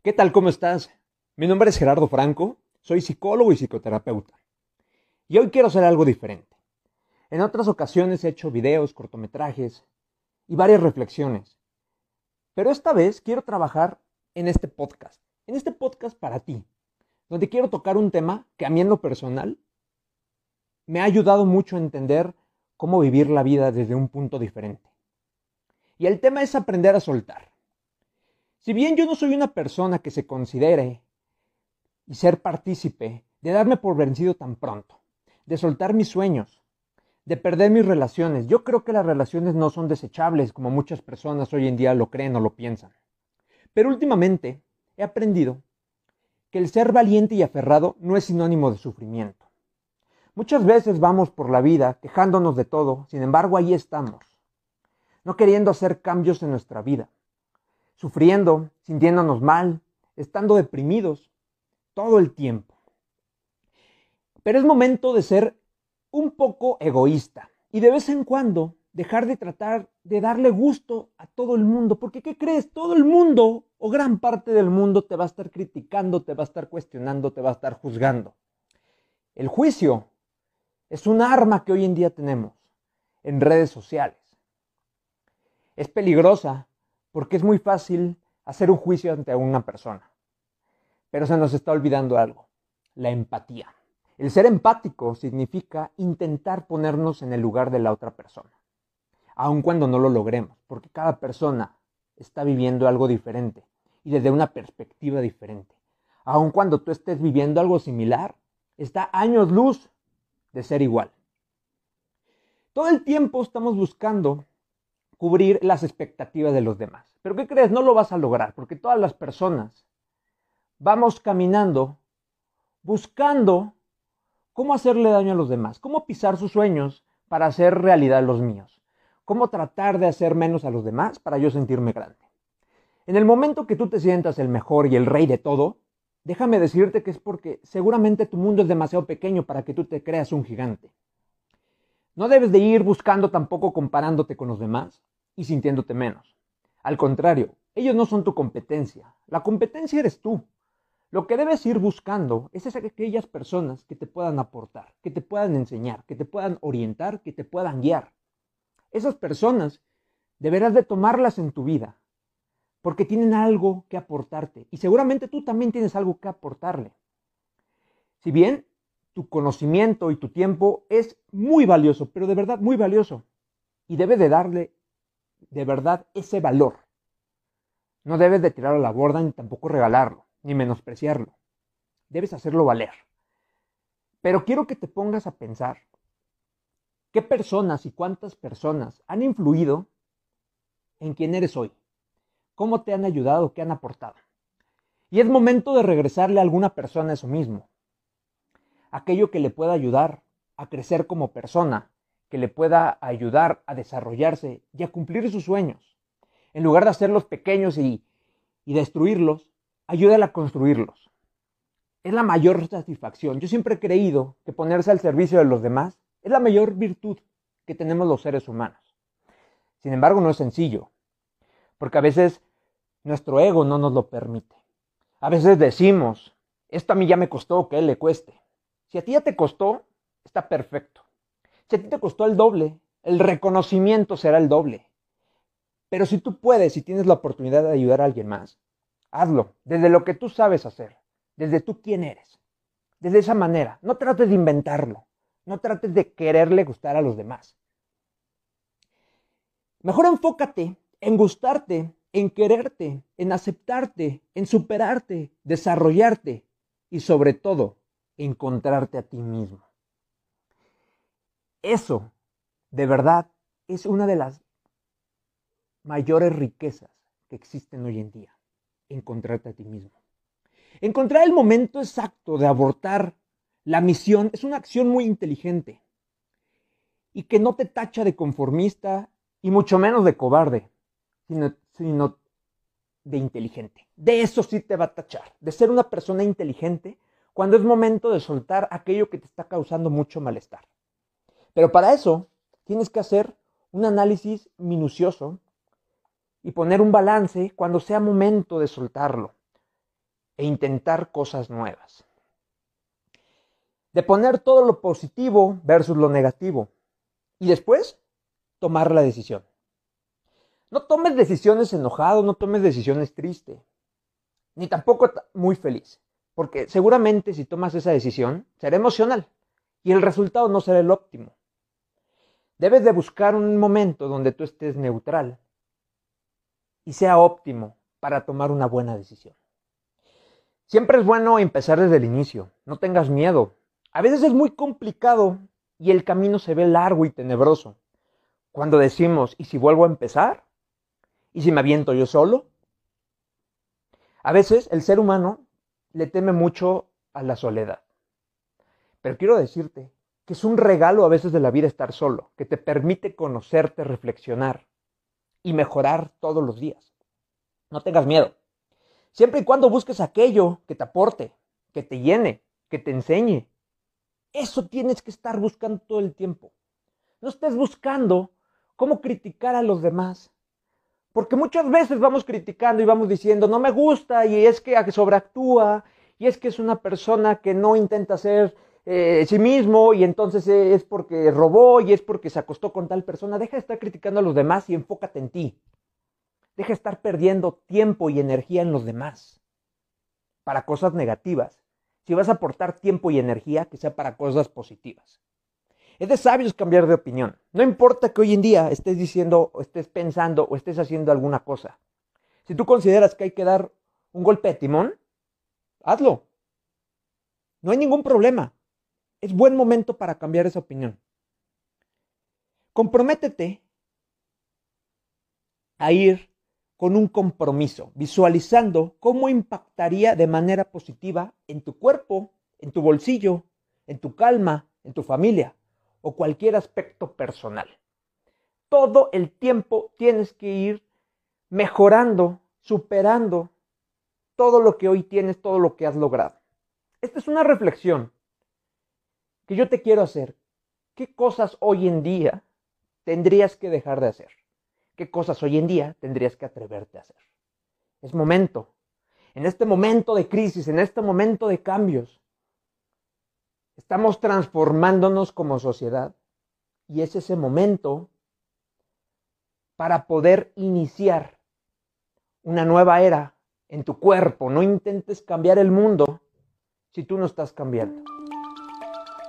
¿Qué tal? ¿Cómo estás? Mi nombre es Gerardo Franco, soy psicólogo y psicoterapeuta. Y hoy quiero hacer algo diferente. En otras ocasiones he hecho videos, cortometrajes y varias reflexiones. Pero esta vez quiero trabajar en este podcast. En este podcast para ti. Donde quiero tocar un tema que a mí en lo personal me ha ayudado mucho a entender cómo vivir la vida desde un punto diferente. Y el tema es aprender a soltar. Si bien yo no soy una persona que se considere y ser partícipe de darme por vencido tan pronto, de soltar mis sueños, de perder mis relaciones, yo creo que las relaciones no son desechables como muchas personas hoy en día lo creen o lo piensan. Pero últimamente he aprendido que el ser valiente y aferrado no es sinónimo de sufrimiento. Muchas veces vamos por la vida quejándonos de todo, sin embargo ahí estamos, no queriendo hacer cambios en nuestra vida, sufriendo, sintiéndonos mal, estando deprimidos todo el tiempo. Pero es momento de ser un poco egoísta y de vez en cuando dejar de tratar de darle gusto a todo el mundo, porque ¿qué crees? Todo el mundo o gran parte del mundo te va a estar criticando, te va a estar cuestionando, te va a estar juzgando. El juicio es un arma que hoy en día tenemos en redes sociales. Es peligrosa porque es muy fácil hacer un juicio ante una persona. Pero se nos está olvidando algo, la empatía. El ser empático significa intentar ponernos en el lugar de la otra persona, aun cuando no lo logremos, porque cada persona está viviendo algo diferente y desde una perspectiva diferente. Aun cuando tú estés viviendo algo similar, está años luz de ser igual. Todo el tiempo estamos buscando cubrir las expectativas de los demás. Pero ¿qué crees? No lo vas a lograr, porque todas las personas vamos caminando buscando cómo hacerle daño a los demás, cómo pisar sus sueños para hacer realidad los míos, cómo tratar de hacer menos a los demás para yo sentirme grande. En el momento que tú te sientas el mejor y el rey de todo, déjame decirte que es porque seguramente tu mundo es demasiado pequeño para que tú te creas un gigante. No debes de ir buscando tampoco comparándote con los demás y sintiéndote menos. Al contrario, ellos no son tu competencia. La competencia eres tú. Lo que debes ir buscando es aquellas personas que te puedan aportar, que te puedan enseñar, que te puedan orientar, que te puedan guiar. Esas personas deberás de tomarlas en tu vida porque tienen algo que aportarte y seguramente tú también tienes algo que aportarle. Si bien tu conocimiento y tu tiempo es muy valioso, pero de verdad muy valioso, y debes de darle de verdad ese valor. No debes de tirarlo a la borda ni tampoco regalarlo, ni menospreciarlo. Debes hacerlo valer. Pero quiero que te pongas a pensar qué personas y cuántas personas han influido en quién eres hoy cómo te han ayudado, qué han aportado. Y es momento de regresarle a alguna persona eso mismo. Aquello que le pueda ayudar a crecer como persona, que le pueda ayudar a desarrollarse y a cumplir sus sueños. En lugar de hacerlos pequeños y, y destruirlos, ayúdala a construirlos. Es la mayor satisfacción. Yo siempre he creído que ponerse al servicio de los demás es la mayor virtud que tenemos los seres humanos. Sin embargo, no es sencillo, porque a veces nuestro ego no nos lo permite. A veces decimos, esto a mí ya me costó, que él le cueste. Si a ti ya te costó, está perfecto. Si a ti te costó el doble, el reconocimiento será el doble. Pero si tú puedes y tienes la oportunidad de ayudar a alguien más, hazlo desde lo que tú sabes hacer, desde tú quién eres. Desde esa manera, no trates de inventarlo, no trates de quererle gustar a los demás. Mejor enfócate en gustarte en quererte, en aceptarte, en superarte, desarrollarte y sobre todo encontrarte a ti mismo. Eso, de verdad, es una de las mayores riquezas que existen hoy en día, encontrarte a ti mismo. Encontrar el momento exacto de abortar la misión es una acción muy inteligente y que no te tacha de conformista y mucho menos de cobarde, sino, sino de inteligente. De eso sí te va a tachar, de ser una persona inteligente cuando es momento de soltar aquello que te está causando mucho malestar. Pero para eso tienes que hacer un análisis minucioso y poner un balance cuando sea momento de soltarlo. e intentar cosas nuevas. De poner todo lo positivo versus lo negativo. Y después, tomar la decisión. No tomes decisiones enojado, no tomes decisiones triste, ni tampoco muy feliz, porque seguramente si tomas esa decisión será emocional y el resultado no será el óptimo. Debes de buscar un momento donde tú estés neutral y sea óptimo para tomar una buena decisión. Siempre es bueno empezar desde el inicio, no tengas miedo. A veces es muy complicado y el camino se ve largo y tenebroso. Cuando decimos, ¿y si vuelvo a empezar? ¿Y si me aviento yo solo? A veces el ser humano le teme mucho a la soledad. Pero quiero decirte que es un regalo a veces de la vida estar solo, que te permite conocerte, reflexionar y mejorar todos los días. No tengas miedo. Siempre y cuando busques aquello que te aporte, que te llene, que te enseñe. Eso tienes que estar buscando todo el tiempo. No estés buscando cómo criticar a los demás, porque muchas veces vamos criticando y vamos diciendo, no me gusta y es que sobreactúa y es que es una persona que no intenta ser eh, sí mismo y entonces es porque robó y es porque se acostó con tal persona. Deja de estar criticando a los demás y enfócate en ti. Deja de estar perdiendo tiempo y energía en los demás para cosas negativas. Si vas a aportar tiempo y energía, que sea para cosas positivas. Es de sabios cambiar de opinión. No importa que hoy en día estés diciendo o estés pensando o estés haciendo alguna cosa. Si tú consideras que hay que dar un golpe de timón, hazlo. No hay ningún problema. Es buen momento para cambiar esa opinión. Comprométete a ir con un compromiso, visualizando cómo impactaría de manera positiva en tu cuerpo, en tu bolsillo, en tu calma, en tu familia o cualquier aspecto personal. Todo el tiempo tienes que ir mejorando, superando todo lo que hoy tienes, todo lo que has logrado. Esta es una reflexión que yo te quiero hacer. ¿Qué cosas hoy en día tendrías que dejar de hacer? ¿Qué cosas hoy en día tendrías que atreverte a hacer? Es momento. En este momento de crisis, en este momento de cambios, Estamos transformándonos como sociedad y es ese momento para poder iniciar una nueva era en tu cuerpo. No intentes cambiar el mundo si tú no estás cambiando.